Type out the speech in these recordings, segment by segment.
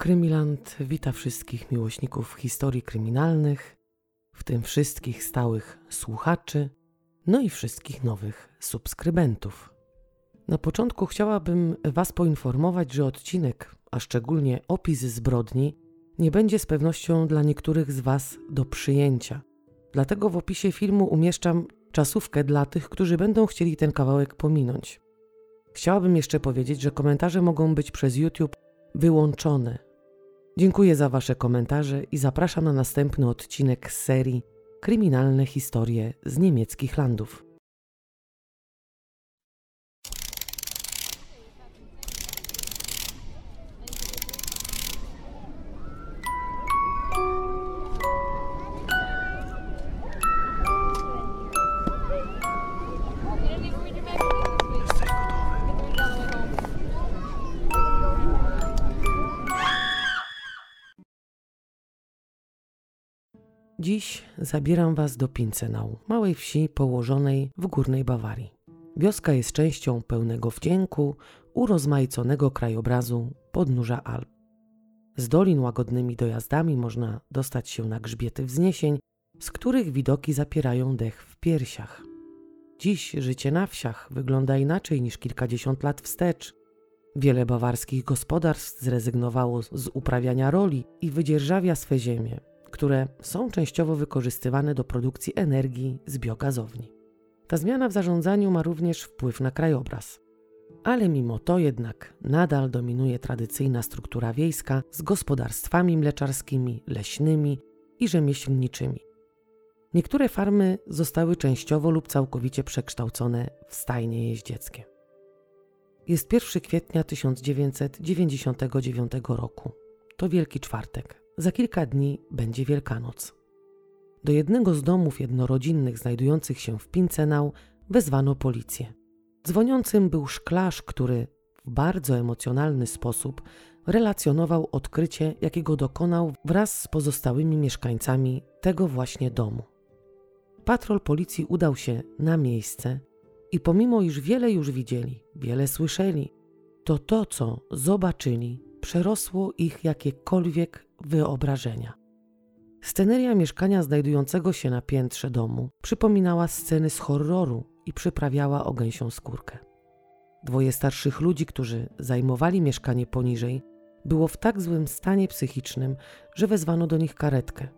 Krymiland wita wszystkich miłośników historii kryminalnych, w tym wszystkich stałych słuchaczy, no i wszystkich nowych subskrybentów. Na początku chciałabym Was poinformować, że odcinek, a szczególnie opis zbrodni, nie będzie z pewnością dla niektórych z Was do przyjęcia. Dlatego w opisie filmu umieszczam czasówkę dla tych, którzy będą chcieli ten kawałek pominąć. Chciałabym jeszcze powiedzieć, że komentarze mogą być przez YouTube wyłączone. Dziękuję za Wasze komentarze i zapraszam na następny odcinek z serii Kryminalne historie z niemieckich landów. Dziś zabieram Was do Pincenau, małej wsi położonej w górnej Bawarii. Wioska jest częścią pełnego wdzięku, urozmaiconego krajobrazu podnóża Alp. Z dolin łagodnymi dojazdami można dostać się na grzbiety wzniesień, z których widoki zapierają dech w piersiach. Dziś życie na wsiach wygląda inaczej niż kilkadziesiąt lat wstecz. Wiele bawarskich gospodarstw zrezygnowało z uprawiania roli i wydzierżawia swe ziemie, które są częściowo wykorzystywane do produkcji energii z biogazowni. Ta zmiana w zarządzaniu ma również wpływ na krajobraz. Ale mimo to jednak nadal dominuje tradycyjna struktura wiejska z gospodarstwami mleczarskimi, leśnymi i rzemieślniczymi. Niektóre farmy zostały częściowo lub całkowicie przekształcone w stajnie jeździeckie. Jest 1 kwietnia 1999 roku. To Wielki Czwartek. Za kilka dni będzie Wielkanoc. Do jednego z domów jednorodzinnych znajdujących się w Pincenau wezwano policję. Dzwoniącym był szklarz, który w bardzo emocjonalny sposób relacjonował odkrycie, jakiego dokonał wraz z pozostałymi mieszkańcami tego właśnie domu. Patrol policji udał się na miejsce i pomimo iż wiele już widzieli, wiele słyszeli, to to, co zobaczyli, przerosło ich jakiekolwiek wyobrażenia. Sceneria mieszkania znajdującego się na piętrze domu przypominała sceny z horroru i przyprawiała o gęsią skórkę. Dwoje starszych ludzi, którzy zajmowali mieszkanie poniżej, było w tak złym stanie psychicznym, że wezwano do nich karetkę.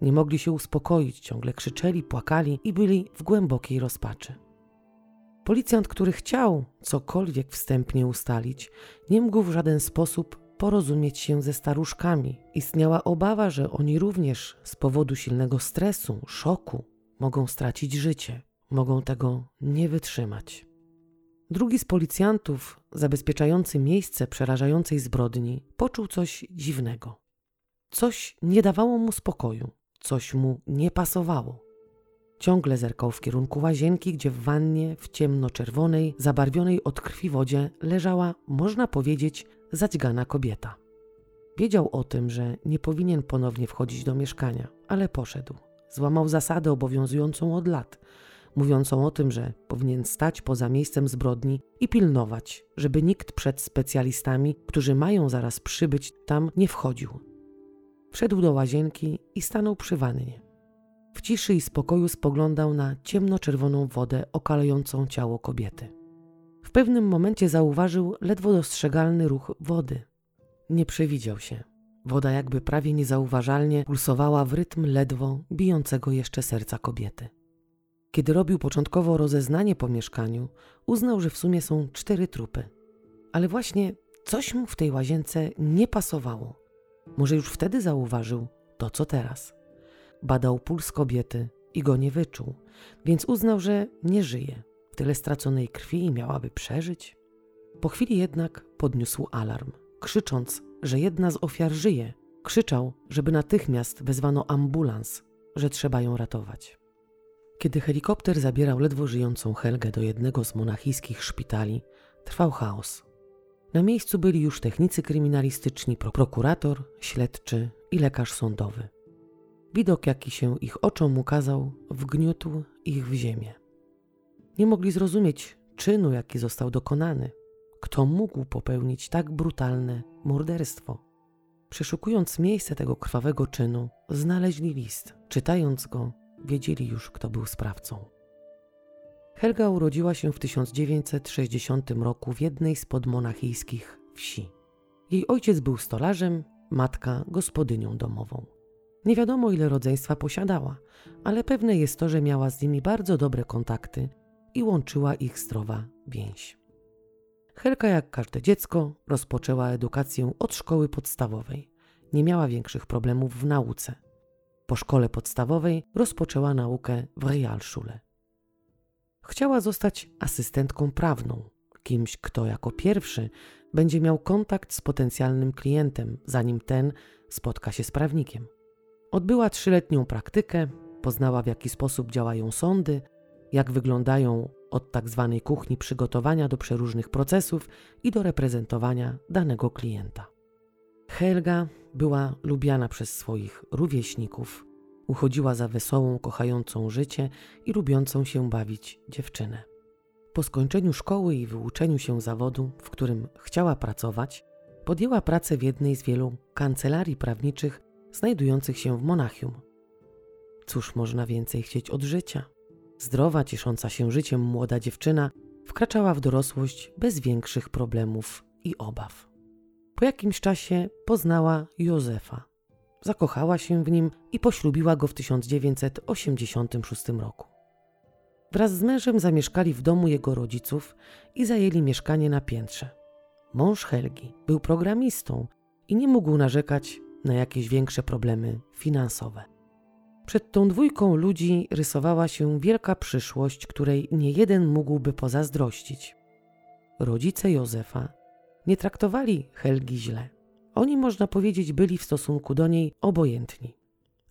Nie mogli się uspokoić, ciągle krzyczeli, płakali i byli w głębokiej rozpaczy. Policjant, który chciał cokolwiek wstępnie ustalić, nie mógł w żaden sposób porozumieć się ze staruszkami. Istniała obawa, że oni również z powodu silnego stresu, szoku mogą stracić życie, mogą tego nie wytrzymać. Drugi z policjantów, zabezpieczający miejsce przerażającej zbrodni, poczuł coś dziwnego. Coś nie dawało mu spokoju, coś mu nie pasowało. Ciągle zerkał w kierunku łazienki, gdzie w wannie w ciemno-czerwonej, zabarwionej od krwi wodzie leżała, można powiedzieć, zadźgana kobieta. Wiedział o tym, że nie powinien ponownie wchodzić do mieszkania, ale poszedł. Złamał zasadę obowiązującą od lat, mówiącą o tym, że powinien stać poza miejscem zbrodni i pilnować, żeby nikt przed specjalistami, którzy mają zaraz przybyć, tam nie wchodził. Wszedł do łazienki i stanął przy wannie. W ciszy i spokoju spoglądał na ciemnoczerwoną wodę okalającą ciało kobiety. W pewnym momencie zauważył ledwo dostrzegalny ruch wody. Nie przewidział się. Woda jakby prawie niezauważalnie pulsowała w rytm ledwo bijącego jeszcze serca kobiety. Kiedy robił początkowo rozeznanie po mieszkaniu, uznał, że w sumie są cztery trupy. Ale właśnie coś mu w tej łazience nie pasowało. Może już wtedy zauważył to, co teraz. Badał puls kobiety i go nie wyczuł, więc uznał, że nie żyje. Tyle straconej krwi i miałaby przeżyć? Po chwili jednak podniósł alarm, krzycząc, że jedna z ofiar żyje. Krzyczał, żeby natychmiast wezwano ambulans, że trzeba ją ratować. Kiedy helikopter zabierał ledwo żyjącą Helgę do jednego z monachijskich szpitali, trwał chaos. Na miejscu byli już technicy kryminalistyczni, prokurator, śledczy i lekarz sądowy. Widok, jaki się ich oczom ukazał, wgniótł ich w ziemię. Nie mogli zrozumieć czynu, jaki został dokonany. Kto mógł popełnić tak brutalne morderstwo? Przeszukując miejsce tego krwawego czynu, znaleźli list. Czytając go, wiedzieli już, kto był sprawcą. Helga urodziła się w 1960 roku w jednej z podmonachijskich wsi. Jej ojciec był stolarzem, matka gospodynią domową. Nie wiadomo, ile rodzeństwa posiadała, ale pewne jest to, że miała z nimi bardzo dobre kontakty i łączyła ich zdrowa więź. Helka, jak każde dziecko, rozpoczęła edukację od szkoły podstawowej. Nie miała większych problemów w nauce. Po szkole podstawowej rozpoczęła naukę w Realschule. Chciała zostać asystentką prawną, kimś, kto jako pierwszy będzie miał kontakt z potencjalnym klientem, zanim ten spotka się z prawnikiem. Odbyła trzyletnią praktykę, poznała w jaki sposób działają sądy, jak wyglądają od tak zwanej kuchni przygotowania do przeróżnych procesów i do reprezentowania danego klienta. Helga była lubiana przez swoich rówieśników, uchodziła za wesołą, kochającą życie i lubiącą się bawić dziewczynę. Po skończeniu szkoły i wyuczeniu się zawodu, w którym chciała pracować, podjęła pracę w jednej z wielu kancelarii prawniczych znajdujących się w Monachium. Cóż można więcej chcieć od życia? Zdrowa, ciesząca się życiem młoda dziewczyna wkraczała w dorosłość bez większych problemów i obaw. Po jakimś czasie poznała Józefa. Zakochała się w nim i poślubiła go w 1986 roku. Wraz z mężem zamieszkali w domu jego rodziców i zajęli mieszkanie na piętrze. Mąż Helgi był programistą i nie mógł narzekać na jakieś większe problemy finansowe. Przed tą dwójką ludzi rysowała się wielka przyszłość, której nie jeden mógłby pozazdrościć. Rodzice Józefa nie traktowali Helgi źle. Oni, można powiedzieć, byli w stosunku do niej obojętni.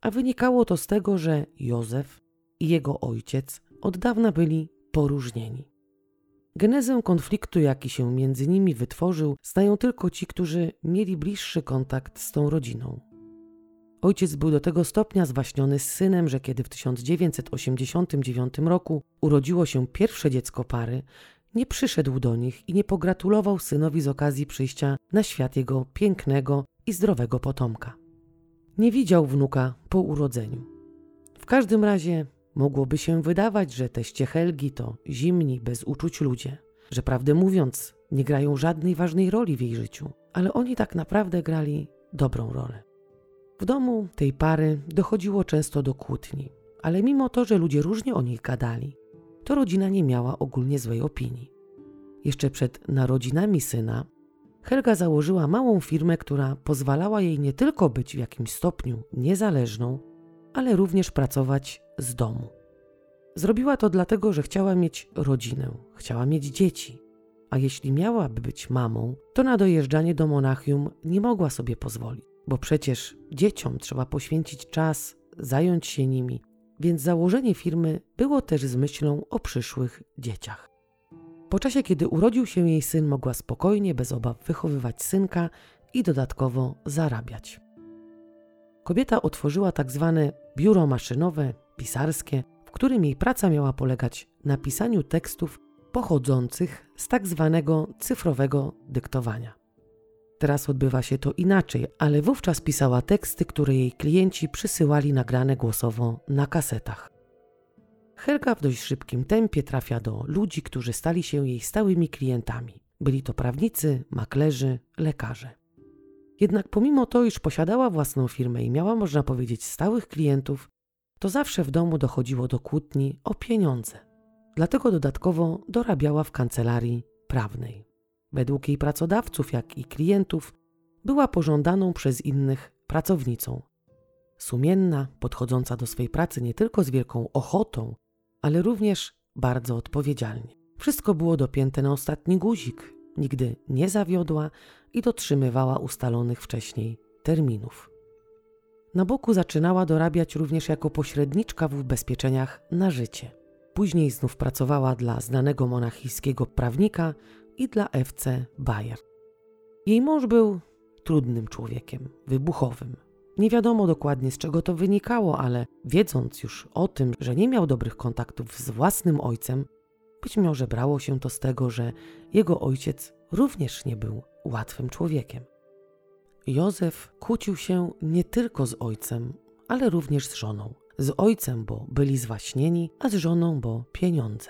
A wynikało to z tego, że Józef i jego ojciec od dawna byli poróżnieni. Genezę konfliktu, jaki się między nimi wytworzył, znają tylko ci, którzy mieli bliższy kontakt z tą rodziną. Ojciec był do tego stopnia zwaśniony z synem, że kiedy w 1989 roku urodziło się pierwsze dziecko pary, nie przyszedł do nich i nie pogratulował synowi z okazji przyjścia na świat jego pięknego i zdrowego potomka. Nie widział wnuka po urodzeniu. W każdym razie mogłoby się wydawać, że teście Helgi to zimni, bez uczuć ludzie, że prawdę mówiąc nie grają żadnej ważnej roli w jej życiu, ale oni tak naprawdę grali dobrą rolę. W domu tej pary dochodziło często do kłótni, ale mimo to, że ludzie różnie o nich gadali, to rodzina nie miała ogólnie złej opinii. Jeszcze przed narodzinami syna Helga założyła małą firmę, która pozwalała jej nie tylko być w jakimś stopniu niezależną, ale również pracować z domu. Zrobiła to dlatego, że chciała mieć rodzinę, chciała mieć dzieci, a jeśli miałaby być mamą, to na dojeżdżanie do Monachium nie mogła sobie pozwolić, bo przecież dzieciom trzeba poświęcić czas, zająć się nimi, więc założenie firmy było też z myślą o przyszłych dzieciach. Po czasie, kiedy urodził się jej syn, mogła spokojnie, bez obaw wychowywać synka i dodatkowo zarabiać. Kobieta otworzyła tak zwane biuro maszynowe, pisarskie, w którym jej praca miała polegać na pisaniu tekstów pochodzących z tak zwanego cyfrowego dyktowania. Teraz odbywa się to inaczej, ale wówczas pisała teksty, które jej klienci przysyłali nagrane głosowo na kasetach. Helga w dość szybkim tempie trafia do ludzi, którzy stali się jej stałymi klientami. Byli to prawnicy, maklerzy, lekarze. Jednak pomimo to, iż posiadała własną firmę i miała, można powiedzieć, stałych klientów, to zawsze w domu dochodziło do kłótni o pieniądze. Dlatego dodatkowo dorabiała w kancelarii prawnej. Według jej pracodawców, jak i klientów, była pożądaną przez innych pracownicą. Sumienna, podchodząca do swej pracy nie tylko z wielką ochotą, ale również bardzo odpowiedzialnie. Wszystko było dopięte na ostatni guzik, nigdy nie zawiodła i dotrzymywała ustalonych wcześniej terminów. Na boku zaczynała dorabiać również jako pośredniczka w ubezpieczeniach na życie. Później znów pracowała dla znanego monachijskiego prawnika i dla FC Bayer. Jej mąż był trudnym człowiekiem, wybuchowym. Nie wiadomo dokładnie z czego to wynikało, ale wiedząc już o tym, że nie miał dobrych kontaktów z własnym ojcem, być może brało się to z tego, że jego ojciec również nie był łatwym człowiekiem. Józef kłócił się nie tylko z ojcem, ale również z żoną. Z ojcem, bo byli zwaśnieni, a z żoną, bo pieniądze.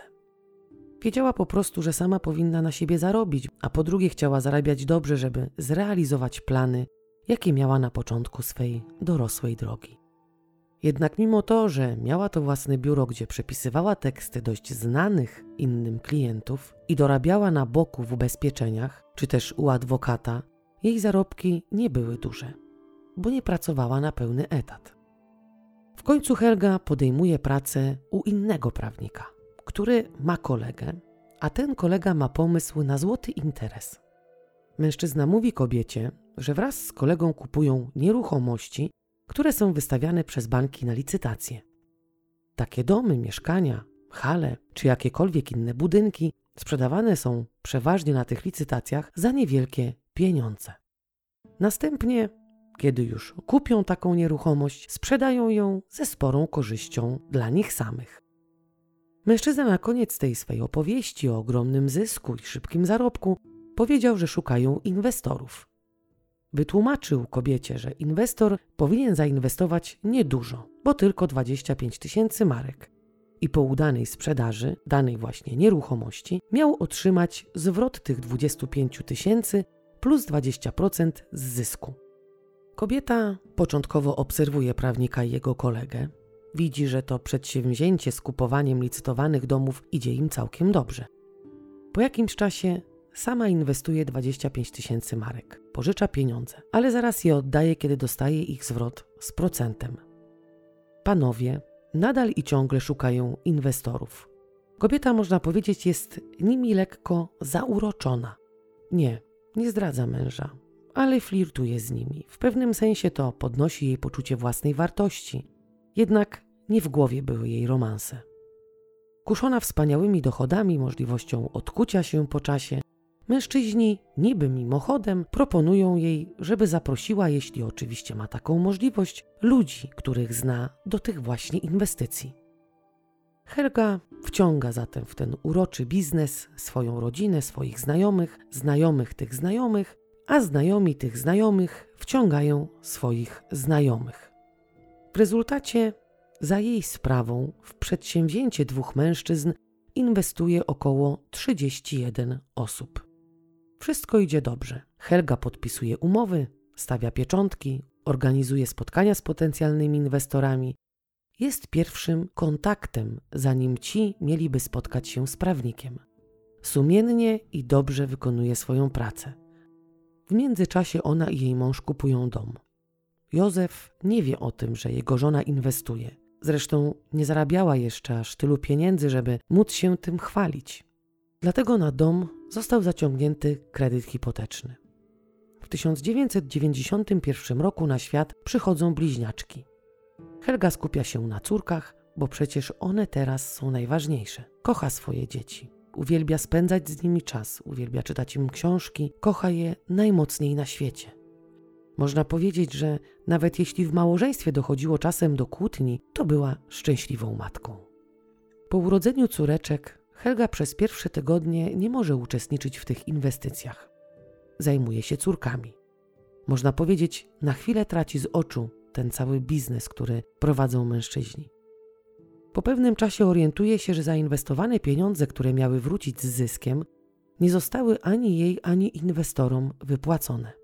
Wiedziała po prostu, że sama powinna na siebie zarobić, a po drugie chciała zarabiać dobrze, żeby zrealizować plany, jakie miała na początku swej dorosłej drogi. Jednak mimo to, że miała to własne biuro, gdzie przepisywała teksty dość znanych innym klientów i dorabiała na boku w ubezpieczeniach, czy też u adwokata, jej zarobki nie były duże, bo nie pracowała na pełny etat. W końcu Helga podejmuje pracę u innego prawnika, który ma kolegę, a ten kolega ma pomysł na złoty interes. Mężczyzna mówi kobiecie, że wraz z kolegą kupują nieruchomości, które są wystawiane przez banki na licytacje. Takie domy, mieszkania, hale czy jakiekolwiek inne budynki sprzedawane są przeważnie na tych licytacjach za niewielkie pieniądze. Następnie, kiedy już kupią taką nieruchomość, sprzedają ją ze sporą korzyścią dla nich samych. Mężczyzna na koniec tej swej opowieści o ogromnym zysku i szybkim zarobku powiedział, że szukają inwestorów. Wytłumaczył kobiecie, że inwestor powinien zainwestować niedużo, bo tylko 25 tysięcy marek. I po udanej sprzedaży danej właśnie nieruchomości miał otrzymać zwrot tych 25 tysięcy plus 20% z zysku. Kobieta początkowo obserwuje prawnika i jego kolegę. Widzi, że to przedsięwzięcie z kupowaniem licytowanych domów idzie im całkiem dobrze. Po jakimś czasie sama inwestuje 25 tysięcy marek, pożycza pieniądze, ale zaraz je oddaje, kiedy dostaje ich zwrot z procentem. Panowie nadal i ciągle szukają inwestorów. Kobieta, można powiedzieć, jest nimi lekko zauroczona. Nie, nie zdradza męża, ale flirtuje z nimi. W pewnym sensie to podnosi jej poczucie własnej wartości. Jednak nie w głowie były jej romanse. Kuszona wspaniałymi dochodami, możliwością odkucia się po czasie, mężczyźni niby mimochodem proponują jej, żeby zaprosiła, jeśli oczywiście ma taką możliwość, ludzi, których zna do tych właśnie inwestycji. Helga wciąga zatem w ten uroczy biznes swoją rodzinę, swoich znajomych, znajomych tych znajomych, a znajomi tych znajomych wciągają swoich znajomych. W rezultacie za jej sprawą w przedsięwzięcie dwóch mężczyzn inwestuje około 31 osób. Wszystko idzie dobrze. Helga podpisuje umowy, stawia pieczątki, organizuje spotkania z potencjalnymi inwestorami, jest pierwszym kontaktem, zanim ci mieliby spotkać się z prawnikiem. Sumiennie i dobrze wykonuje swoją pracę. W międzyczasie ona i jej mąż kupują dom. Józef nie wie o tym, że jego żona inwestuje. Zresztą nie zarabiała jeszcze aż tylu pieniędzy, żeby móc się tym chwalić. Dlatego na dom został zaciągnięty kredyt hipoteczny. W 1991 roku na świat przychodzą bliźniaczki. Helga skupia się na córkach, bo przecież one teraz są najważniejsze. Kocha swoje dzieci, uwielbia spędzać z nimi czas, uwielbia czytać im książki, kocha je najmocniej na świecie. Można powiedzieć, że nawet jeśli w małżeństwie dochodziło czasem do kłótni, to była szczęśliwą matką. Po urodzeniu córeczek Helga przez pierwsze tygodnie nie może uczestniczyć w tych inwestycjach. Zajmuje się córkami. Można powiedzieć, na chwilę traci z oczu ten cały biznes, który prowadzą mężczyźni. Po pewnym czasie orientuje się, że zainwestowane pieniądze, które miały wrócić z zyskiem, nie zostały ani jej, ani inwestorom wypłacone.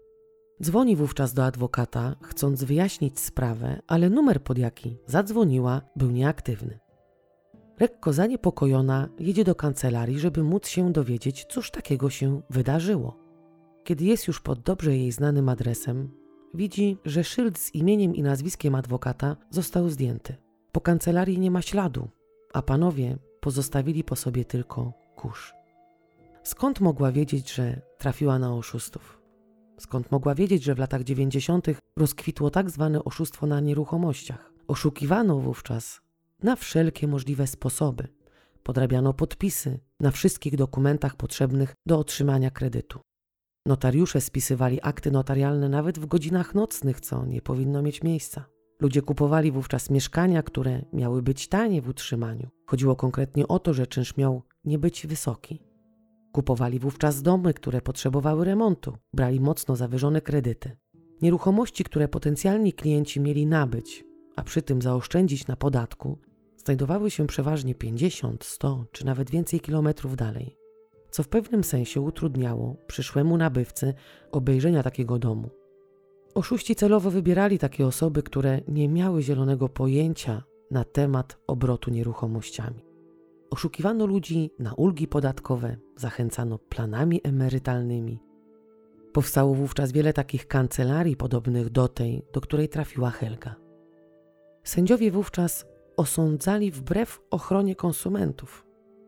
Dzwoni wówczas do adwokata, chcąc wyjaśnić sprawę, ale numer pod jaki zadzwoniła był nieaktywny. Lekko zaniepokojona jedzie do kancelarii, żeby móc się dowiedzieć, cóż takiego się wydarzyło. Kiedy jest już pod dobrze jej znanym adresem, widzi, że szyld z imieniem i nazwiskiem adwokata został zdjęty. Po kancelarii nie ma śladu, a panowie pozostawili po sobie tylko kurz. Skąd mogła wiedzieć, że trafiła na oszustów? Skąd mogła wiedzieć, że w latach 90. rozkwitło tak zwane oszustwo na nieruchomościach? Oszukiwano wówczas na wszelkie możliwe sposoby. Podrabiano podpisy na wszystkich dokumentach potrzebnych do otrzymania kredytu. Notariusze spisywali akty notarialne nawet w godzinach nocnych, co nie powinno mieć miejsca. Ludzie kupowali wówczas mieszkania, które miały być tanie w utrzymaniu. Chodziło konkretnie o to, że czynsz miał nie być wysoki. Kupowali wówczas domy, które potrzebowały remontu, brali mocno zawyżone kredyty. Nieruchomości, które potencjalni klienci mieli nabyć, a przy tym zaoszczędzić na podatku, znajdowały się przeważnie 50, 100 czy nawet więcej kilometrów dalej, co w pewnym sensie utrudniało przyszłemu nabywcy obejrzenia takiego domu. Oszuści celowo wybierali takie osoby, które nie miały zielonego pojęcia na temat obrotu nieruchomościami. Oszukiwano ludzi na ulgi podatkowe, zachęcano planami emerytalnymi. Powstało wówczas wiele takich kancelarii podobnych do tej, do której trafiła Helga. Sędziowie wówczas osądzali wbrew ochronie konsumentów.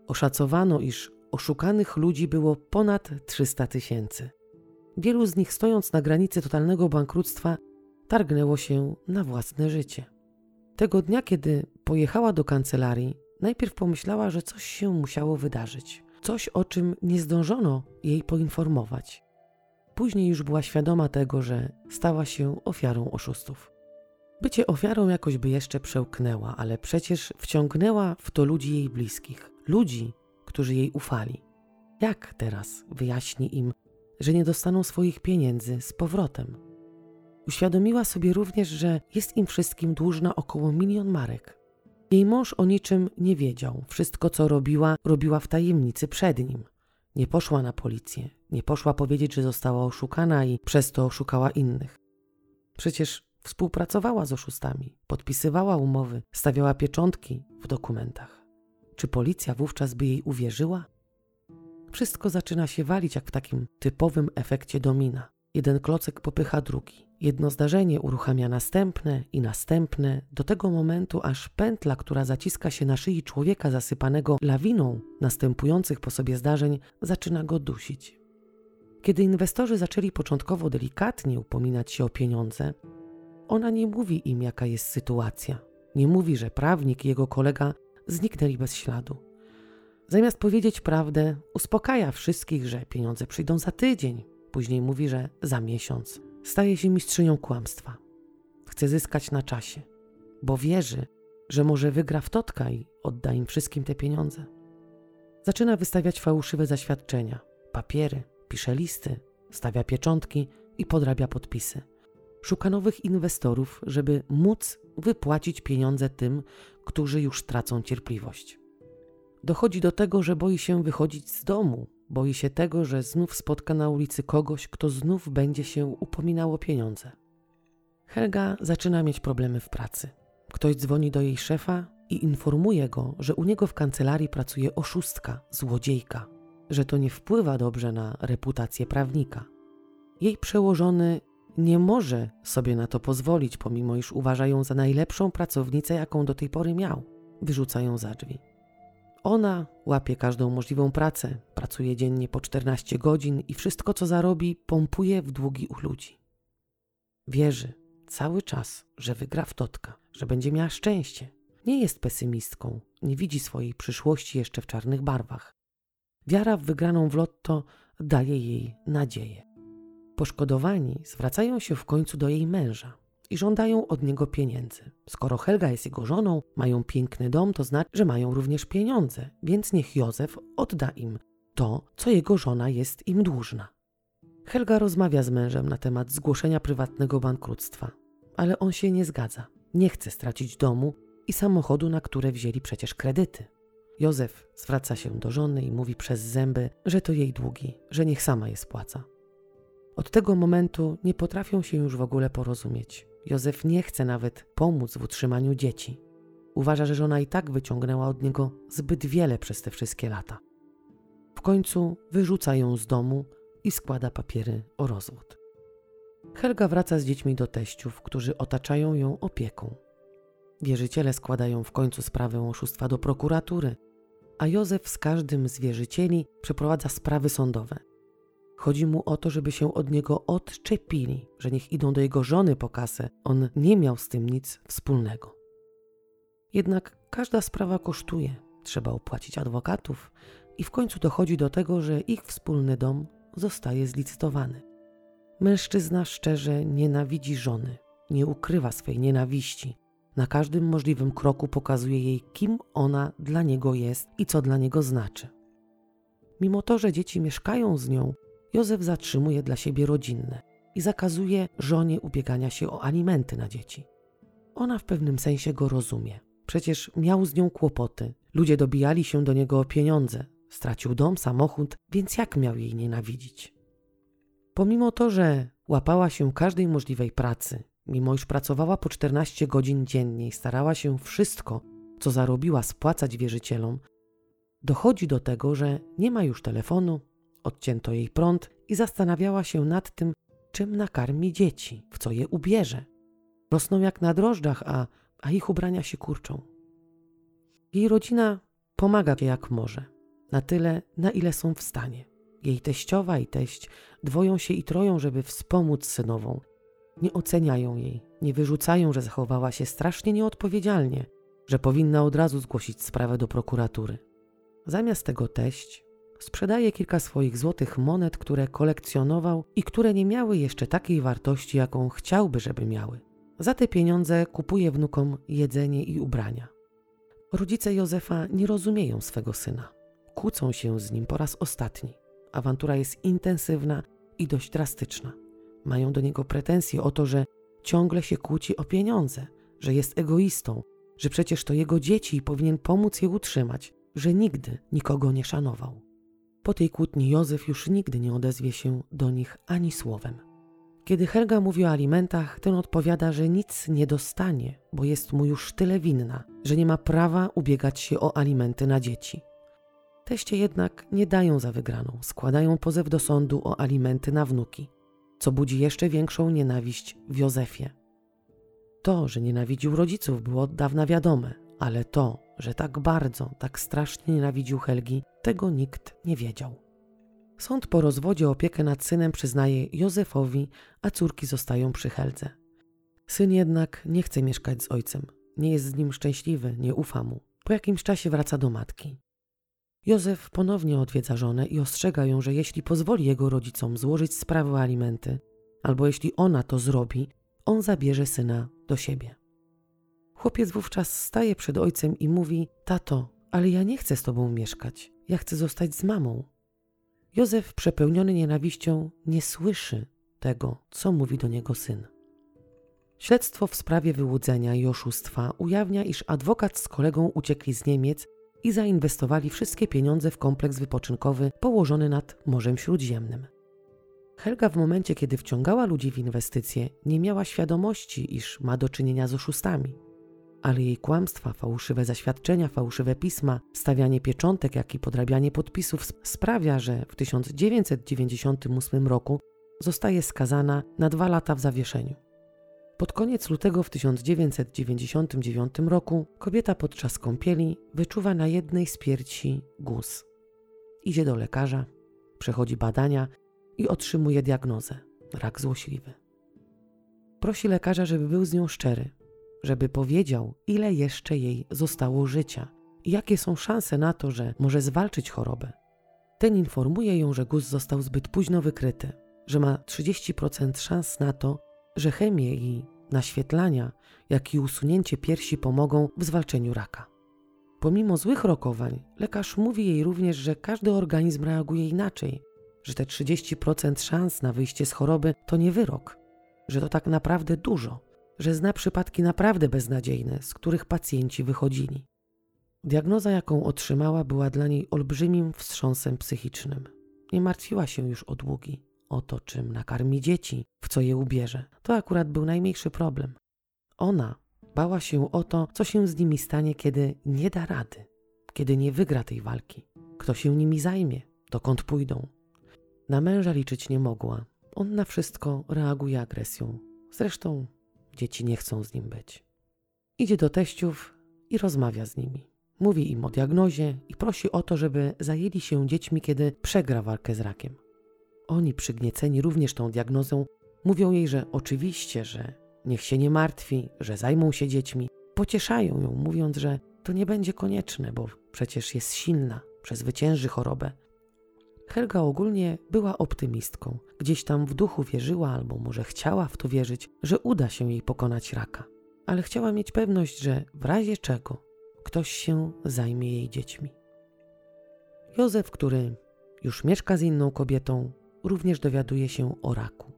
Oszacowano, iż oszukanych ludzi było ponad 300 tysięcy. Wielu z nich, stojąc na granicy totalnego bankructwa, targnęło się na własne życie. Tego dnia, kiedy pojechała do kancelarii, najpierw pomyślała, że coś się musiało wydarzyć, coś o czym nie zdążono jej poinformować. Później już była świadoma tego, że stała się ofiarą oszustów. Bycie ofiarą jakoś by jeszcze przełknęła, ale przecież wciągnęła w to ludzi jej bliskich, ludzi, którzy jej ufali. Jak teraz wyjaśni im, że nie dostaną swoich pieniędzy z powrotem? Uświadomiła sobie również, że jest im wszystkim dłużna około milion marek. Jej mąż o niczym nie wiedział. Wszystko, co robiła, robiła w tajemnicy przed nim. Nie poszła na policję, nie poszła powiedzieć, że została oszukana i przez to oszukała innych. Przecież Współpracowała z oszustami, podpisywała umowy, stawiała pieczątki w dokumentach. Czy policja wówczas by jej uwierzyła? Wszystko zaczyna się walić jak w takim typowym efekcie domina. Jeden klocek popycha drugi. Jedno zdarzenie uruchamia następne i następne, do tego momentu, aż pętla, która zaciska się na szyi człowieka zasypanego lawiną następujących po sobie zdarzeń, zaczyna go dusić. Kiedy inwestorzy zaczęli początkowo delikatnie upominać się o pieniądze, ona nie mówi im, jaka jest sytuacja. Nie mówi, że prawnik i jego kolega zniknęli bez śladu. Zamiast powiedzieć prawdę, uspokaja wszystkich, że pieniądze przyjdą za tydzień. Później mówi, że za miesiąc. Staje się mistrzynią kłamstwa. Chce zyskać na czasie, bo wierzy, że może wygra w totka i odda im wszystkim te pieniądze. Zaczyna wystawiać fałszywe zaświadczenia, papiery, pisze listy, stawia pieczątki i podrabia podpisy szuka nowych inwestorów, żeby móc wypłacić pieniądze tym, którzy już tracą cierpliwość. Dochodzi do tego, że boi się wychodzić z domu, boi się tego, że znów spotka na ulicy kogoś, kto znów będzie się upominał o pieniądze. Helga zaczyna mieć problemy w pracy. Ktoś dzwoni do jej szefa i informuje go, że u niego w kancelarii pracuje oszustka, złodziejka, że to nie wpływa dobrze na reputację prawnika. Jej przełożony nie może sobie na to pozwolić, pomimo iż uważa ją za najlepszą pracownicę, jaką do tej pory miał. Wyrzuca ją za drzwi. Ona łapie każdą możliwą pracę, pracuje dziennie po 14 godzin i wszystko, co zarobi, pompuje w długi u ludzi. Wierzy cały czas, że wygra w totka, że będzie miała szczęście. Nie jest pesymistką, nie widzi swojej przyszłości jeszcze w czarnych barwach. Wiara w wygraną w lotto daje jej nadzieję. Poszkodowani zwracają się w końcu do jej męża i żądają od niego pieniędzy. Skoro Helga jest jego żoną, mają piękny dom, to znaczy, że mają również pieniądze, więc niech Józef odda im to, co jego żona jest im dłużna. Helga rozmawia z mężem na temat zgłoszenia prywatnego bankructwa, ale on się nie zgadza. Nie chce stracić domu i samochodu, na które wzięli przecież kredyty. Józef zwraca się do żony i mówi przez zęby, że to jej długi, że niech sama je spłaca. Od tego momentu nie potrafią się już w ogóle porozumieć. Józef nie chce nawet pomóc w utrzymaniu dzieci. Uważa, że żona i tak wyciągnęła od niego zbyt wiele przez te wszystkie lata. W końcu wyrzuca ją z domu i składa papiery o rozwód. Helga wraca z dziećmi do teściów, którzy otaczają ją opieką. Wierzyciele składają w końcu sprawę oszustwa do prokuratury, a Józef z każdym z wierzycieli przeprowadza sprawy sądowe – Chodzi mu o to, żeby się od niego odczepili, że niech idą do jego żony po kasę. On nie miał z tym nic wspólnego. Jednak każda sprawa kosztuje. Trzeba opłacić adwokatów i w końcu dochodzi do tego, że ich wspólny dom zostaje zlicytowany. Mężczyzna szczerze nienawidzi żony, nie ukrywa swej nienawiści. Na każdym możliwym kroku pokazuje jej, kim ona dla niego jest i co dla niego znaczy. Mimo to, że dzieci mieszkają z nią, Józef zatrzymuje dla siebie rodzinne. i zakazuje żonie ubiegania się o alimenty na dzieci. Ona w pewnym sensie go rozumie. Przecież miał z nią kłopoty. Ludzie dobijali się do niego o pieniądze. Stracił dom, samochód, więc jak miał jej nienawidzić? Pomimo to, że łapała się każdej możliwej pracy, mimo iż pracowała po 14 godzin dziennie i starała się wszystko, co zarobiła, spłacać wierzycielom, dochodzi do tego, że nie ma już telefonu, odcięto jej prąd i zastanawiała się nad tym, czym nakarmi dzieci, w co je ubierze. Rosną jak na drożdżach, a, a ich ubrania się kurczą. Jej rodzina pomaga jak może, na tyle, na ile są w stanie. Jej teściowa i teść dwoją się i troją, żeby wspomóc synową. Nie oceniają jej, nie wyrzucają, że zachowała się strasznie nieodpowiedzialnie, że powinna od razu zgłosić sprawę do prokuratury. Zamiast tego teść sprzedaje kilka swoich złotych monet, które kolekcjonował i które nie miały jeszcze takiej wartości, jaką chciałby, żeby miały. Za te pieniądze kupuje wnukom jedzenie i ubrania. Rodzice Józefa nie rozumieją swego syna. Kłócą się z nim po raz ostatni. Awantura jest intensywna i dość drastyczna. Mają do niego pretensje o to, że ciągle się kłóci o pieniądze, że jest egoistą, że przecież to jego dzieci i powinien pomóc je utrzymać, że nigdy nikogo nie szanował. Po tej kłótni Józef już nigdy nie odezwie się do nich ani słowem. Kiedy Helga mówi o alimentach, ten odpowiada, że nic nie dostanie, bo jest mu już tyle winna, że nie ma prawa ubiegać się o alimenty na dzieci. Teście jednak nie dają za wygraną, składają pozew do sądu o alimenty na wnuki, co budzi jeszcze większą nienawiść w Józefie. To, że nienawidził rodziców, było od dawna wiadome, ale to, że tak bardzo, tak strasznie nienawidził Helgi, tego nikt nie wiedział. Sąd po rozwodzie opiekę nad synem przyznaje Józefowi, a córki zostają przy Heldze. Syn jednak nie chce mieszkać z ojcem, nie jest z nim szczęśliwy, nie ufa mu. Po jakimś czasie wraca do matki. Józef ponownie odwiedza żonę i ostrzega ją, że jeśli pozwoli jego rodzicom złożyć sprawę o alimenty, albo jeśli ona to zrobi, on zabierze syna do siebie. Chłopiec wówczas staje przed ojcem i mówi: Tato, ale ja nie chcę z tobą mieszkać, ja chcę zostać z mamą. Józef, przepełniony nienawiścią, nie słyszy tego, co mówi do niego syn. Śledztwo w sprawie wyłudzenia i oszustwa ujawnia, iż adwokat z kolegą uciekli z Niemiec i zainwestowali wszystkie pieniądze w kompleks wypoczynkowy położony nad Morzem Śródziemnym. Helga w momencie, kiedy wciągała ludzi w inwestycje, nie miała świadomości, iż ma do czynienia z oszustami. Ale jej kłamstwa, fałszywe zaświadczenia, fałszywe pisma, stawianie pieczątek, jak i podrabianie podpisów sprawia, że w 1998 roku zostaje skazana na dwa lata w zawieszeniu. Pod koniec lutego w 1999 roku kobieta podczas kąpieli wyczuwa na jednej z piersi guz. Idzie do lekarza, przechodzi badania i otrzymuje diagnozę rak złośliwy. Prosi lekarza, żeby był z nią szczery, żeby powiedział, ile jeszcze jej zostało życia i jakie są szanse na to, że może zwalczyć chorobę. Ten informuje ją, że guz został zbyt późno wykryty, że ma 30% szans na to, że chemie i naświetlania, jak i usunięcie piersi pomogą w zwalczeniu raka. Pomimo złych rokowań, lekarz mówi jej również, że każdy organizm reaguje inaczej, że te 30% szans na wyjście z choroby to nie wyrok, że to tak naprawdę dużo, że zna przypadki naprawdę beznadziejne, z których pacjenci wychodzili. Diagnoza, jaką otrzymała, była dla niej olbrzymim wstrząsem psychicznym. Nie martwiła się już o długi, o to, czym nakarmi dzieci, w co je ubierze. To akurat był najmniejszy problem. Ona bała się o to, co się z nimi stanie, kiedy nie da rady, kiedy nie wygra tej walki. Kto się nimi zajmie, dokąd pójdą. Na męża liczyć nie mogła. On na wszystko reaguje agresją. Zresztą dzieci nie chcą z nim być. Idzie do teściów i rozmawia z nimi. Mówi im o diagnozie i prosi o to, żeby zajęli się dziećmi, kiedy przegra walkę z rakiem. Oni, przygnieceni również tą diagnozą, mówią jej, że oczywiście, że niech się nie martwi, że zajmą się dziećmi. Pocieszają ją, mówiąc, że to nie będzie konieczne, bo przecież jest silna, przezwycięży chorobę. Helga ogólnie była optymistką. Gdzieś tam w duchu wierzyła, albo może chciała w to wierzyć, że uda się jej pokonać raka. Ale chciała mieć pewność, że w razie czego ktoś się zajmie jej dziećmi. Józef, który już mieszka z inną kobietą, również dowiaduje się o raku.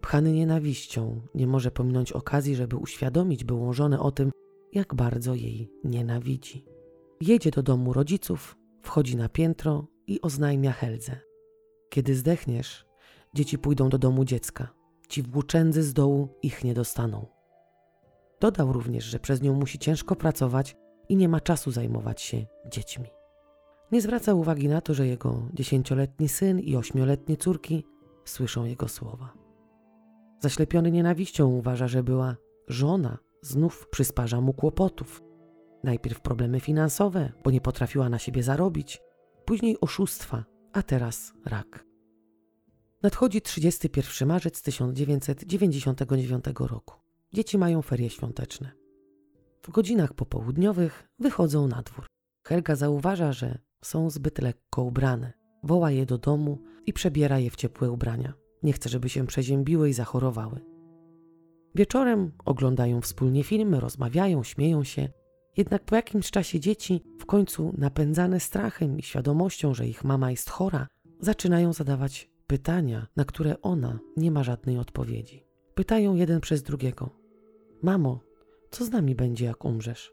Pchany nienawiścią, nie może pominąć okazji, żeby uświadomić byłą żonę o tym, jak bardzo jej nienawidzi. Jedzie do domu rodziców, wchodzi na piętro i oznajmia Heldze. Kiedy zdechniesz, dzieci pójdą do domu dziecka. Ci włóczędzy z dołu ich nie dostaną. Dodał również, że przez nią musi ciężko pracować i nie ma czasu zajmować się dziećmi. Nie zwraca uwagi na to, że jego dziesięcioletni syn i ośmioletnie córki słyszą jego słowa. Zaślepiony nienawiścią uważa, że była żona znów przysparza mu kłopotów. Najpierw problemy finansowe, bo nie potrafiła na siebie zarobić, później oszustwa, a teraz rak. Nadchodzi 31 marzec 1999 roku. Dzieci mają ferie świąteczne. W godzinach popołudniowych wychodzą na dwór. Helga zauważa, że są zbyt lekko ubrane. Woła je do domu i przebiera je w ciepłe ubrania. Nie chce, żeby się przeziębiły i zachorowały. Wieczorem oglądają wspólnie filmy, rozmawiają, śmieją się. Jednak po jakimś czasie dzieci, w końcu napędzane strachem i świadomością, że ich mama jest chora, zaczynają zadawać pytania, na które ona nie ma żadnej odpowiedzi. Pytają jeden przez drugiego: Mamo, co z nami będzie, jak umrzesz?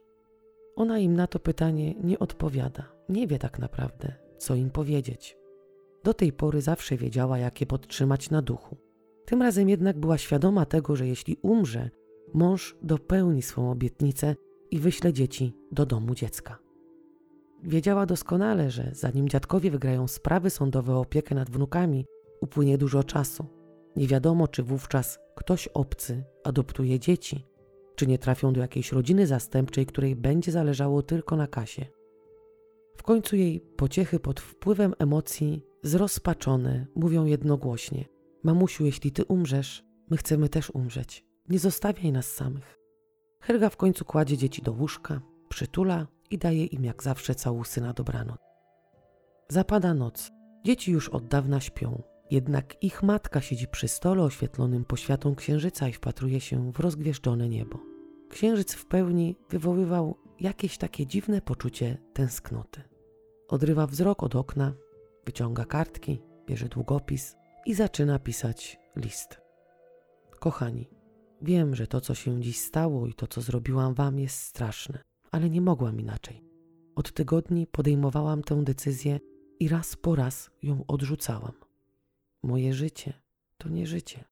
Ona im na to pytanie nie odpowiada, nie wie tak naprawdę, co im powiedzieć. Do tej pory zawsze wiedziała, jak je podtrzymać na duchu. Tym razem jednak była świadoma tego, że jeśli umrze, mąż dopełni swą obietnicę i wyśle dzieci do domu dziecka. Wiedziała doskonale, że zanim dziadkowie wygrają sprawy sądowe o opiekę nad wnukami, upłynie dużo czasu. Nie wiadomo, czy wówczas ktoś obcy adoptuje dzieci, czy nie trafią do jakiejś rodziny zastępczej, której będzie zależało tylko na kasie. W końcu jej pociechy pod wpływem emocji, zrozpaczone, mówią jednogłośnie: Mamusiu, jeśli ty umrzesz, my chcemy też umrzeć. Nie zostawiaj nas samych. Helga w końcu kładzie dzieci do łóżka, przytula i daje im jak zawsze całusy na dobranoc. Zapada noc. Dzieci już od dawna śpią. Jednak ich matka siedzi przy stole oświetlonym poświatą księżyca i wpatruje się w rozgwieżdżone niebo. Księżyc w pełni wywoływał jakieś takie dziwne poczucie tęsknoty. Odrywa wzrok od okna, wyciąga kartki, bierze długopis i zaczyna pisać list. Kochani, wiem, że to, co się dziś stało i to, co zrobiłam wam, jest straszne, ale nie mogłam inaczej. Od tygodni podejmowałam tę decyzję i raz po raz ją odrzucałam. Moje życie to nie życie.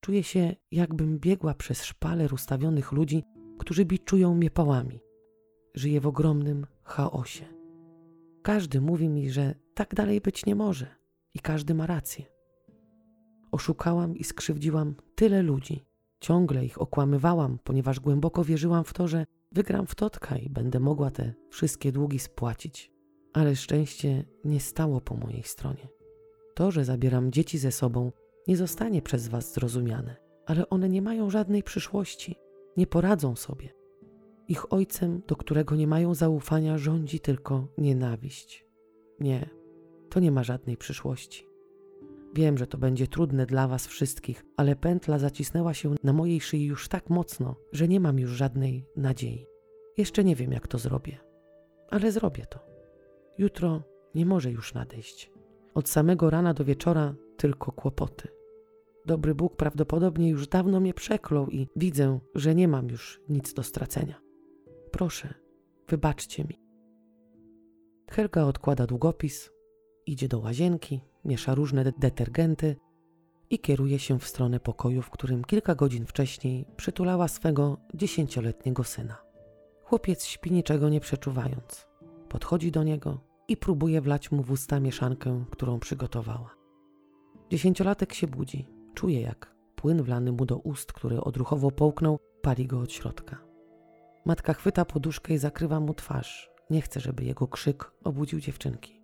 Czuję się, jakbym biegła przez szpaler ustawionych ludzi, którzy biczują mnie pałami. Żyję w ogromnym chaosie. Każdy mówi mi, że tak dalej być nie może i każdy ma rację. Oszukałam i skrzywdziłam tyle ludzi. Ciągle ich okłamywałam, ponieważ głęboko wierzyłam w to, że wygram w totka i będę mogła te wszystkie długi spłacić. Ale szczęście nie stało po mojej stronie. To, że zabieram dzieci ze sobą, nie zostanie przez Was zrozumiane, ale one nie mają żadnej przyszłości, nie poradzą sobie. Ich ojcem, do którego nie mają zaufania, rządzi tylko nienawiść. Nie, to nie ma żadnej przyszłości. Wiem, że to będzie trudne dla Was wszystkich, ale pętla zacisnęła się na mojej szyi już tak mocno, że nie mam już żadnej nadziei. Jeszcze nie wiem, jak to zrobię, ale zrobię to. Jutro nie może już nadejść. Od samego rana do wieczora tylko kłopoty. Dobry Bóg prawdopodobnie już dawno mnie przeklął i widzę, że nie mam już nic do stracenia. Proszę, wybaczcie mi. Helga odkłada długopis, idzie do łazienki, miesza różne detergenty i kieruje się w stronę pokoju, w którym kilka godzin wcześniej przytulała swego dziesięcioletniego syna. Chłopiec śpi niczego nie przeczuwając. Podchodzi do niego i próbuje wlać mu w usta mieszankę, którą przygotowała. Dziesięciolatek się budzi, czuje jak płyn wlany mu do ust, który odruchowo połknął, pali go od środka. Matka chwyta poduszkę i zakrywa mu twarz. Nie chce, żeby jego krzyk obudził dziewczynki.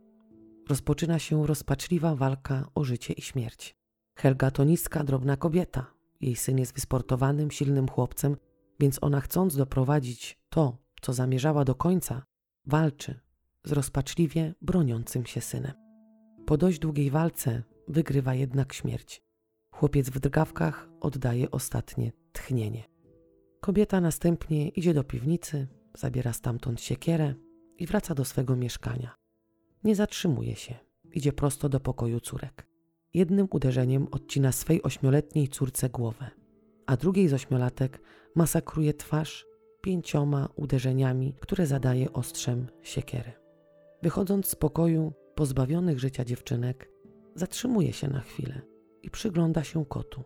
Rozpoczyna się rozpaczliwa walka o życie i śmierć. Helga to niska, drobna kobieta. Jej syn jest wysportowanym, silnym chłopcem, więc ona chcąc doprowadzić to, co zamierzała do końca, walczy z rozpaczliwie broniącym się synem. Po dość długiej walce wygrywa jednak śmierć. Chłopiec w drgawkach oddaje ostatnie tchnienie. Kobieta następnie idzie do piwnicy, zabiera stamtąd siekierę i wraca do swego mieszkania. Nie zatrzymuje się, idzie prosto do pokoju córek. jednym uderzeniem odcina swej ośmioletniej córce głowę, a drugiej z ośmiolatek masakruje twarz pięcioma uderzeniami, które zadaje ostrzem siekiery. Wychodząc z pokoju pozbawionych życia dziewczynek, zatrzymuje się na chwilę i przygląda się kotu.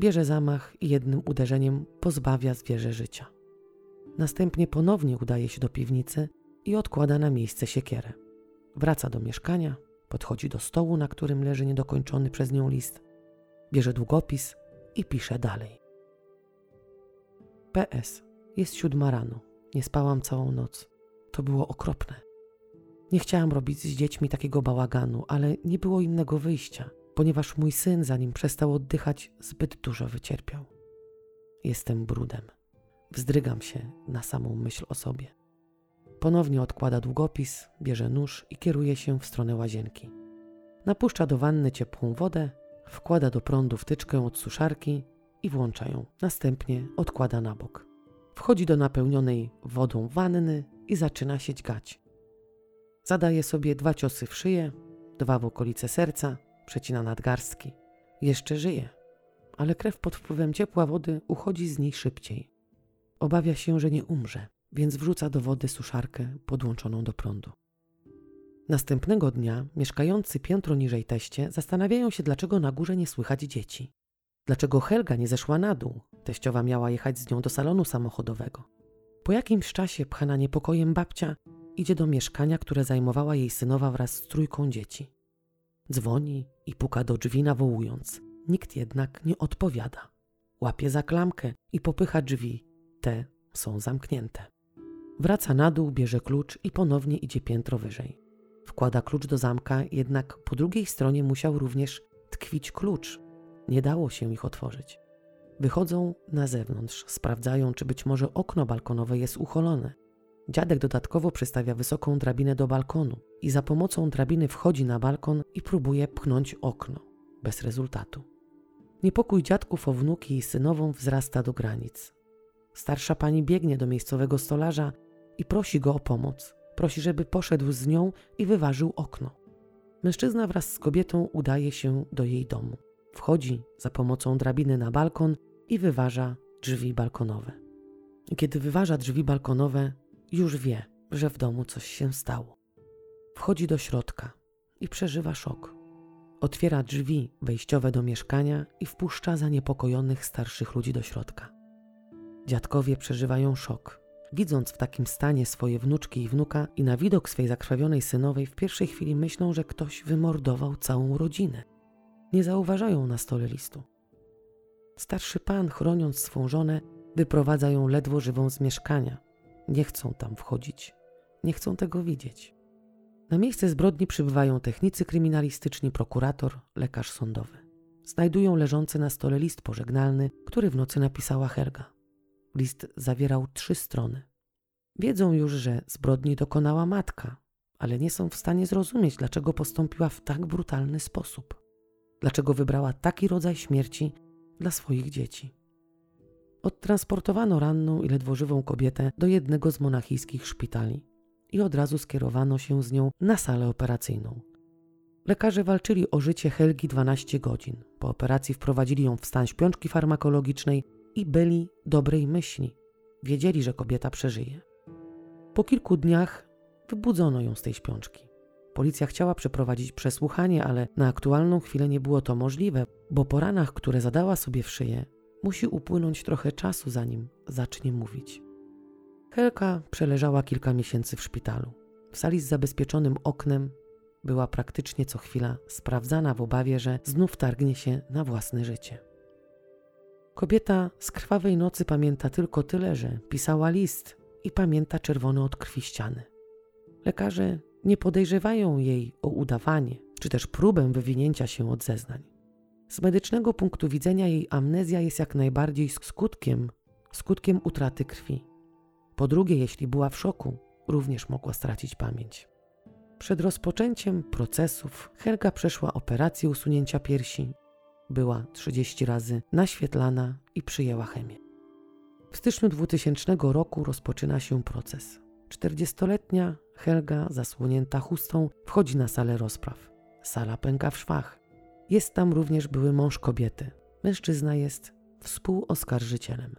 Bierze zamach i jednym uderzeniem pozbawia zwierzę życia. Następnie ponownie udaje się do piwnicy i odkłada na miejsce siekierę. Wraca do mieszkania, podchodzi do stołu, na którym leży niedokończony przez nią list, bierze długopis i pisze dalej. PS. Jest siódma rano. Nie spałam całą noc. To było okropne. Nie chciałam robić z dziećmi takiego bałaganu, ale nie było innego wyjścia, ponieważ mój syn, zanim przestał oddychać, zbyt dużo wycierpiał. Jestem brudem. Wzdrygam się na samą myśl o sobie. Ponownie odkłada długopis, bierze nóż i kieruje się w stronę łazienki. Napuszcza do wanny ciepłą wodę, wkłada do prądu wtyczkę od suszarki i włącza ją. Następnie odkłada na bok. Wchodzi do napełnionej wodą wanny i zaczyna się dźgać. Zadaje sobie dwa ciosy w szyję, dwa w okolice serca, przecina nadgarstki. Jeszcze żyje, ale krew pod wpływem ciepła wody uchodzi z niej szybciej. Obawia się, że nie umrze, więc wrzuca do wody suszarkę podłączoną do prądu. Następnego dnia mieszkający piętro niżej teście zastanawiają się, dlaczego na górze nie słychać dzieci. Dlaczego Helga nie zeszła na dół? Teściowa miała jechać z nią do salonu samochodowego. Po jakimś czasie pchana niepokojem babcia idzie do mieszkania, które zajmowała jej synowa wraz z trójką dzieci. Dzwoni i puka do drzwi nawołując. Nikt jednak nie odpowiada. Łapie za klamkę i popycha drzwi. Te są zamknięte. Wraca na dół, bierze klucz i ponownie idzie piętro wyżej. Wkłada klucz do zamka, jednak po drugiej stronie musiał również tkwić klucz. Nie dało się ich otworzyć. Wychodzą na zewnątrz, sprawdzają, czy być może okno balkonowe jest ucholone. Dziadek dodatkowo przystawia wysoką drabinę do balkonu i za pomocą drabiny wchodzi na balkon i próbuje pchnąć okno. Bez rezultatu. Niepokój dziadków o wnuki i synową wzrasta do granic. Starsza pani biegnie do miejscowego stolarza i prosi go o pomoc. Prosi, żeby poszedł z nią i wyważył okno. Mężczyzna wraz z kobietą udaje się do jej domu. Wchodzi za pomocą drabiny na balkon i wyważa drzwi balkonowe. Kiedy wyważa drzwi balkonowe, już wie, że w domu coś się stało. Wchodzi do środka i przeżywa szok. Otwiera drzwi wejściowe do mieszkania i wpuszcza zaniepokojonych starszych ludzi do środka. Dziadkowie przeżywają szok. Widząc w takim stanie swoje wnuczki i wnuka i na widok swej zakrwawionej synowej, w pierwszej chwili myślą, że ktoś wymordował całą rodzinę. Nie zauważają na stole listu. Starszy pan, chroniąc swą żonę, wyprowadza ją ledwo żywą z mieszkania. Nie chcą tam wchodzić, nie chcą tego widzieć. Na miejsce zbrodni przybywają technicy kryminalistyczni, prokurator, lekarz sądowy. Znajdują leżący na stole list pożegnalny, który w nocy napisała Helga. List zawierał trzy strony. Wiedzą już, że zbrodni dokonała matka, ale nie są w stanie zrozumieć, dlaczego postąpiła w tak brutalny sposób. Dlaczego wybrała taki rodzaj śmierci dla swoich dzieci. Odtransportowano ranną i ledwo żywą kobietę do jednego z monachijskich szpitali i od razu skierowano się z nią na salę operacyjną. Lekarze walczyli o życie Helgi 12 godzin. Po operacji wprowadzili ją w stan śpiączki farmakologicznej i byli dobrej myśli. Wiedzieli, że kobieta przeżyje. Po kilku dniach wybudzono ją z tej śpiączki. Policja chciała przeprowadzić przesłuchanie, ale na aktualną chwilę nie było to możliwe, bo po ranach, które zadała sobie w szyję, musi upłynąć trochę czasu, zanim zacznie mówić. Helka przeleżała kilka miesięcy w szpitalu. W sali z zabezpieczonym oknem była praktycznie co chwila sprawdzana w obawie, że znów targnie się na własne życie. Kobieta z krwawej nocy pamięta tylko tyle, że pisała list i pamięta czerwone od krwi ściany. Lekarze nie podejrzewają jej o udawanie czy też próbę wywinięcia się od zeznań. Z medycznego punktu widzenia jej amnezja jest jak najbardziej skutkiem, skutkiem utraty krwi. Po drugie, jeśli była w szoku, również mogła stracić pamięć. Przed rozpoczęciem procesów Helga przeszła operację usunięcia piersi była 30 razy naświetlana i przyjęła chemię. W styczniu 2000 roku rozpoczyna się proces. 40-letnia Helga, zasłonięta chustą, wchodzi na salę rozpraw. Sala pęka w szwach. jest tam również były mąż kobiety. Mężczyzna jest współoskarżycielem.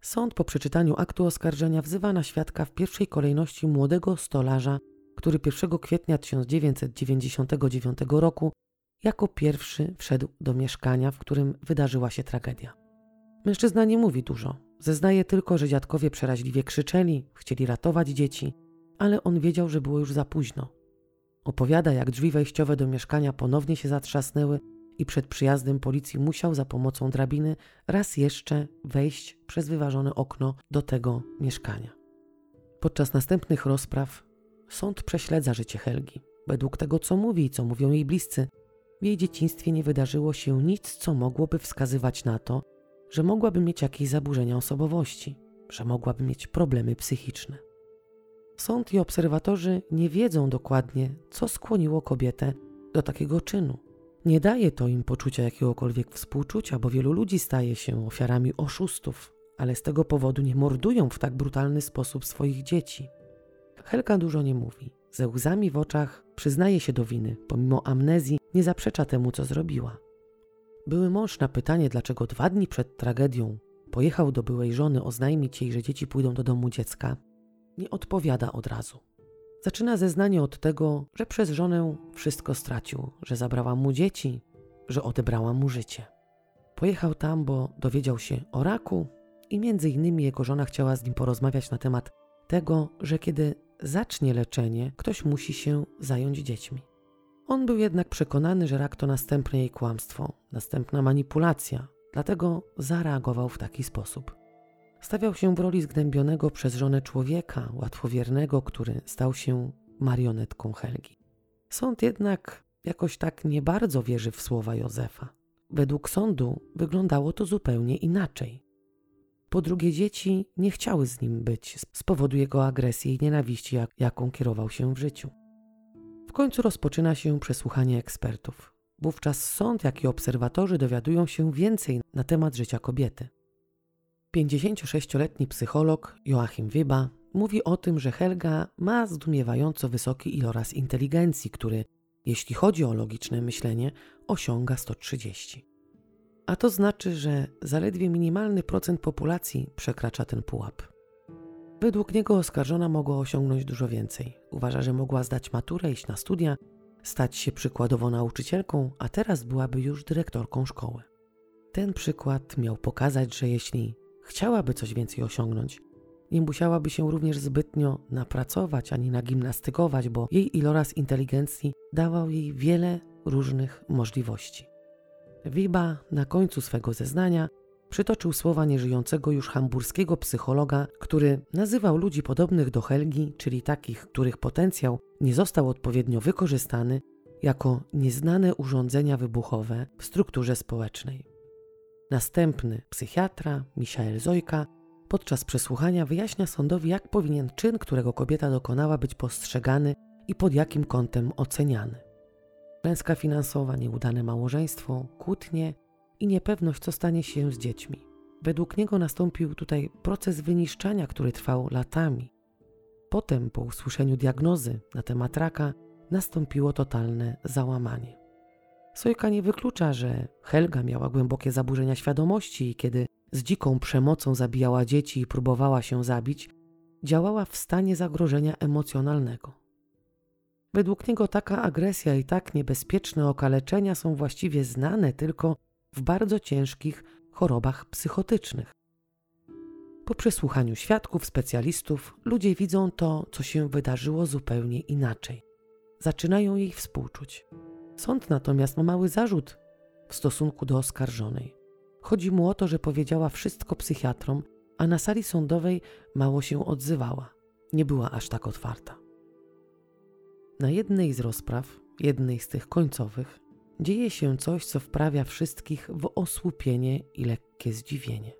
Sąd po przeczytaniu aktu oskarżenia wzywa na świadka w pierwszej kolejności młodego stolarza, który 1 kwietnia 1999 roku jako pierwszy wszedł do mieszkania, w którym wydarzyła się tragedia. Mężczyzna nie mówi dużo. Zeznaje tylko, że dziadkowie przeraźliwie krzyczeli, chcieli ratować dzieci, ale on wiedział, że było już za późno. Opowiada, jak drzwi wejściowe do mieszkania ponownie się zatrzasnęły i przed przyjazdem policji musiał za pomocą drabiny raz jeszcze wejść przez wyważone okno do tego mieszkania. Podczas następnych rozpraw sąd prześledza życie Helgi. Według tego, co mówi i co mówią jej bliscy, w jej dzieciństwie nie wydarzyło się nic, co mogłoby wskazywać na to, że mogłaby mieć jakieś zaburzenia osobowości, że mogłaby mieć problemy psychiczne. Sąd i obserwatorzy nie wiedzą dokładnie, co skłoniło kobietę do takiego czynu. Nie daje to im poczucia jakiegokolwiek współczucia, bo wielu ludzi staje się ofiarami oszustów, ale z tego powodu nie mordują w tak brutalny sposób swoich dzieci. Helka dużo nie mówi. Ze łzami w oczach przyznaje się do winy, pomimo amnezji nie zaprzecza temu, co zrobiła. Były mąż na pytanie, dlaczego dwa dni przed tragedią pojechał do byłej żony oznajmić jej, że dzieci pójdą do domu dziecka, nie odpowiada od razu. Zaczyna zeznanie od tego, że przez żonę wszystko stracił, że zabrała mu dzieci, że odebrała mu życie. Pojechał tam, bo dowiedział się o raku i między innymi jego żona chciała z nim porozmawiać na temat tego, że kiedy zacznie leczenie, ktoś musi się zająć dziećmi. On był jednak przekonany, że rak to następne jej kłamstwo, następna manipulacja, dlatego zareagował w taki sposób. Stawiał się w roli zgnębionego przez żonę człowieka, łatwowiernego, który stał się marionetką Helgi. Sąd jednak jakoś tak nie bardzo wierzy w słowa Józefa. Według sądu wyglądało to zupełnie inaczej. Po drugie, dzieci nie chciały z nim być z powodu jego agresji i nienawiści, jak, jaką kierował się w życiu. W końcu rozpoczyna się przesłuchanie ekspertów. Wówczas sąd, jak i obserwatorzy dowiadują się więcej na temat życia kobiety. 56-letni psycholog Joachim Wyba mówi o tym, że Helga ma zdumiewająco wysoki iloraz inteligencji, który, jeśli chodzi o logiczne myślenie, osiąga 130. A to znaczy, że zaledwie minimalny procent populacji przekracza ten pułap. Według niego oskarżona mogła osiągnąć dużo więcej. Uważa, że mogła zdać maturę, iść na studia, stać się przykładowo nauczycielką, a teraz byłaby już dyrektorką szkoły. Ten przykład miał pokazać, że jeśli chciałaby coś więcej osiągnąć, nie musiałaby się również zbytnio napracować ani nagimnastykować, bo jej iloraz inteligencji dawał jej wiele różnych możliwości. Wiba na końcu swego zeznania przytoczył słowa nieżyjącego już hamburskiego psychologa, który nazywał ludzi podobnych do Helgi, czyli takich, których potencjał nie został odpowiednio wykorzystany, jako nieznane urządzenia wybuchowe w strukturze społecznej. Następny psychiatra, Michael Zojka, podczas przesłuchania wyjaśnia sądowi, jak powinien czyn, którego kobieta dokonała, być postrzegany i pod jakim kątem oceniany. Klęska finansowa, nieudane małżeństwo, kłótnie i niepewność, co stanie się z dziećmi. Według niego nastąpił tutaj proces wyniszczania, który trwał latami. Potem, po usłyszeniu diagnozy na temat raka, nastąpiło totalne załamanie. Sojka nie wyklucza, że Helga miała głębokie zaburzenia świadomości i kiedy z dziką przemocą zabijała dzieci i próbowała się zabić, działała w stanie zagrożenia emocjonalnego. Według niego taka agresja i tak niebezpieczne okaleczenia są właściwie znane tylko w bardzo ciężkich chorobach psychotycznych. Po przesłuchaniu świadków, specjalistów, ludzie widzą to, co się wydarzyło zupełnie inaczej. Zaczynają jej współczuć. Sąd natomiast ma mały zarzut w stosunku do oskarżonej. Chodzi mu o to, że powiedziała wszystko psychiatrom, a na sali sądowej mało się odzywała. Nie była aż tak otwarta. Na jednej z rozpraw, jednej z tych końcowych, dzieje się coś, co wprawia wszystkich w osłupienie i lekkie zdziwienie.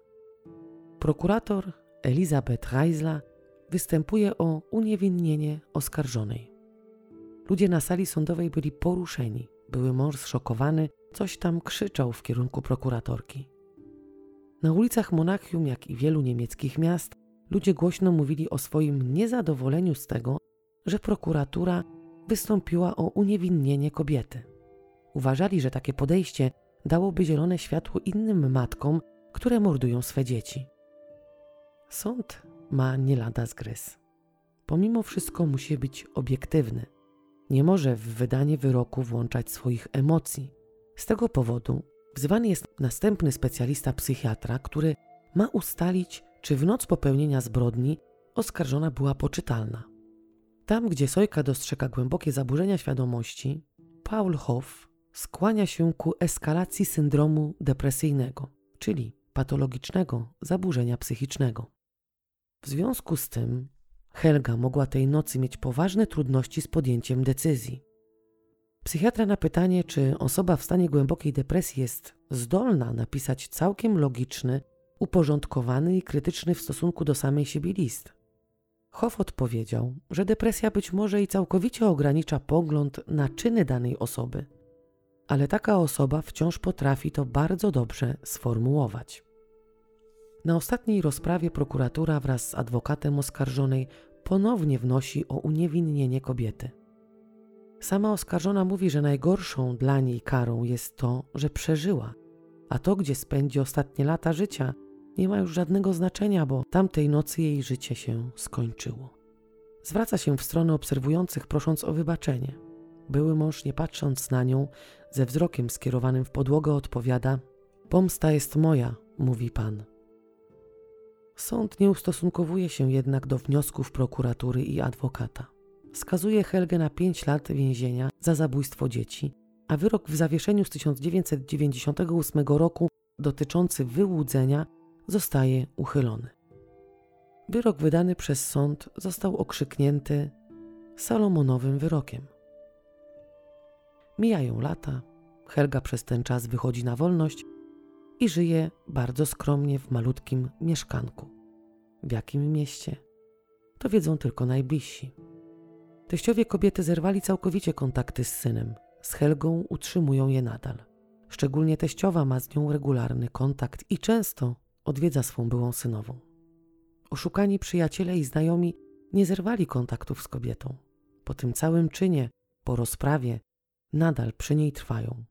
Prokurator Elizabeth Reisla występuje o uniewinnienie oskarżonej. Ludzie na sali sądowej byli poruszeni. Były mąż zszokowany, coś tam krzyczał w kierunku prokuratorki. Na ulicach Monachium, jak i wielu niemieckich miast, ludzie głośno mówili o swoim niezadowoleniu z tego, że prokuratura wystąpiła o uniewinnienie kobiety. Uważali, że takie podejście dałoby zielone światło innym matkom, które mordują swe dzieci. Sąd ma nie lada zgryz. Pomimo wszystko musi być obiektywny. Nie może w wydanie wyroku włączać swoich emocji. Z tego powodu wzywany jest następny specjalista psychiatra, który ma ustalić, czy w noc popełnienia zbrodni oskarżona była poczytalna. Tam, gdzie Sojka dostrzega głębokie zaburzenia świadomości, Paul Hoff skłania się ku eskalacji syndromu depresyjnego, czyli patologicznego zaburzenia psychicznego. W związku z tym Helga mogła tej nocy mieć poważne trudności z podjęciem decyzji. Psychiatra na pytanie, czy osoba w stanie głębokiej depresji jest zdolna napisać całkiem logiczny, uporządkowany i krytyczny w stosunku do samej siebie list. Hoff odpowiedział, że depresja być może i całkowicie ogranicza pogląd na czyny danej osoby, ale taka osoba wciąż potrafi to bardzo dobrze sformułować. Na ostatniej rozprawie prokuratura wraz z adwokatem oskarżonej ponownie wnosi o uniewinnienie kobiety. Sama oskarżona mówi, że najgorszą dla niej karą jest to, że przeżyła, a to, gdzie spędzi ostatnie lata życia, nie ma już żadnego znaczenia, bo tamtej nocy jej życie się skończyło. Zwraca się w stronę obserwujących, prosząc o wybaczenie. Były mąż, nie patrząc na nią, ze wzrokiem skierowanym w podłogę, odpowiada: Pomsta jest moja, mówi pan. Sąd nie ustosunkowuje się jednak do wniosków prokuratury i adwokata. Skazuje Helgę na 5 lat więzienia za zabójstwo dzieci, a wyrok w zawieszeniu z 1998 roku dotyczący wyłudzenia zostaje uchylony. Wyrok wydany przez sąd został okrzyknięty Salomonowym wyrokiem. Mijają lata, Helga przez ten czas wychodzi na wolność i żyje bardzo skromnie w malutkim mieszkanku. W jakim mieście? To wiedzą tylko najbliżsi. Teściowie kobiety zerwali całkowicie kontakty z synem. Z Helgą utrzymują je nadal. Szczególnie teściowa ma z nią regularny kontakt i często odwiedza swą byłą synową. Oszukani przyjaciele i znajomi nie zerwali kontaktów z kobietą. Po tym całym czynie, po rozprawie, nadal przy niej trwają.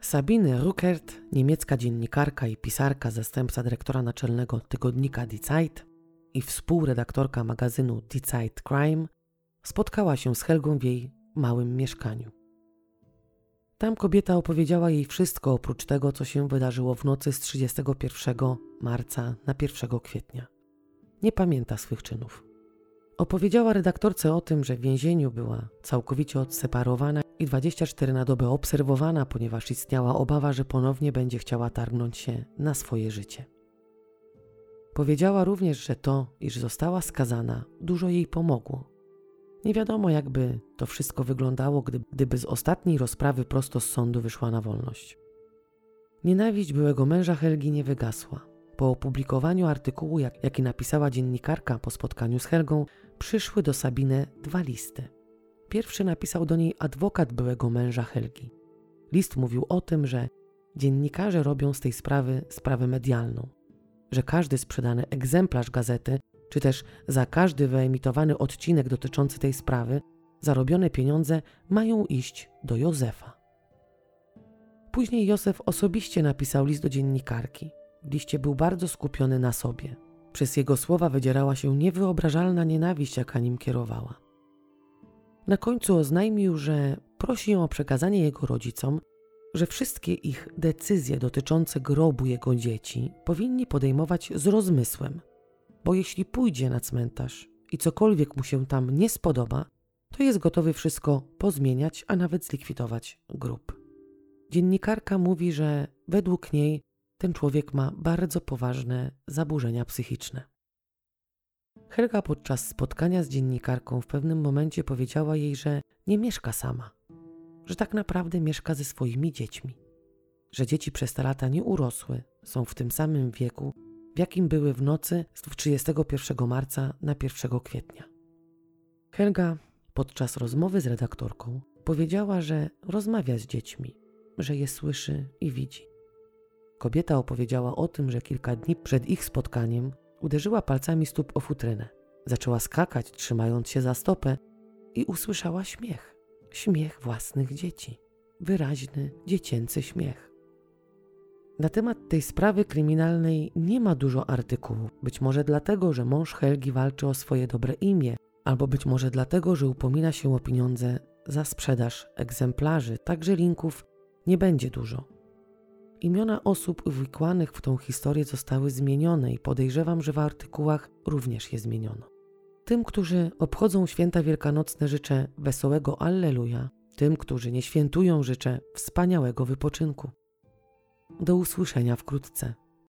Sabine Ruckert, niemiecka dziennikarka i pisarka, zastępca dyrektora naczelnego tygodnika Die Zeit i współredaktorka magazynu Die Zeit Crime, spotkała się z Helgą w jej małym mieszkaniu. Tam kobieta opowiedziała jej wszystko oprócz tego, co się wydarzyło w nocy z 31 marca na 1 kwietnia. Nie pamięta swych czynów. Opowiedziała redaktorce o tym, że w więzieniu była całkowicie odseparowana i 24 na dobę obserwowana, ponieważ istniała obawa, że ponownie będzie chciała targnąć się na swoje życie. Powiedziała również, że to, iż została skazana, dużo jej pomogło. Nie wiadomo, jakby to wszystko wyglądało, gdyby z ostatniej rozprawy prosto z sądu wyszła na wolność. Nienawiść byłego męża Helgi nie wygasła. Po opublikowaniu artykułu, jak, jaki napisała dziennikarka po spotkaniu z Helgą, przyszły do Sabiny dwa listy. Pierwszy napisał do niej adwokat byłego męża Helgi. List mówił o tym, że dziennikarze robią z tej sprawy sprawę medialną, że każdy sprzedany egzemplarz gazety, czy też za każdy wyemitowany odcinek dotyczący tej sprawy, zarobione pieniądze mają iść do Józefa. Później Józef osobiście napisał list do dziennikarki. W liście był bardzo skupiony na sobie. Przez jego słowa wydzierała się niewyobrażalna nienawiść, jaka nim kierowała. Na końcu oznajmił, że prosi ją o przekazanie jego rodzicom, że wszystkie ich decyzje dotyczące grobu jego dzieci powinni podejmować z rozmysłem, bo jeśli pójdzie na cmentarz i cokolwiek mu się tam nie spodoba, to jest gotowy wszystko pozmieniać, a nawet zlikwidować grób. Dziennikarka mówi, że według niej ten człowiek ma bardzo poważne zaburzenia psychiczne. Helga podczas spotkania z dziennikarką w pewnym momencie powiedziała jej, że nie mieszka sama, że tak naprawdę mieszka ze swoimi dziećmi, że dzieci przez te lata nie urosły, są w tym samym wieku, w jakim były w nocy z 31 marca na 1 kwietnia. Helga podczas rozmowy z redaktorką powiedziała, że rozmawia z dziećmi, że je słyszy i widzi. Kobieta opowiedziała o tym, że kilka dni przed ich spotkaniem uderzyła palcami stóp o futrynę. Zaczęła skakać, trzymając się za stopę i usłyszała śmiech. Śmiech własnych dzieci. wyraźny, dziecięcy śmiech. Na temat tej sprawy kryminalnej nie ma dużo artykułów, być może dlatego, że mąż Helgi walczy o swoje dobre imię, albo być może dlatego, że upomina się o pieniądze za sprzedaż egzemplarzy, także linków nie będzie dużo. Imiona osób uwikłanych w tą historię zostały zmienione i podejrzewam, że w artykułach również je zmieniono. Tym, którzy obchodzą święta wielkanocne, życzę wesołego Alleluja. Tym, którzy nie świętują, życzę wspaniałego wypoczynku. Do usłyszenia wkrótce.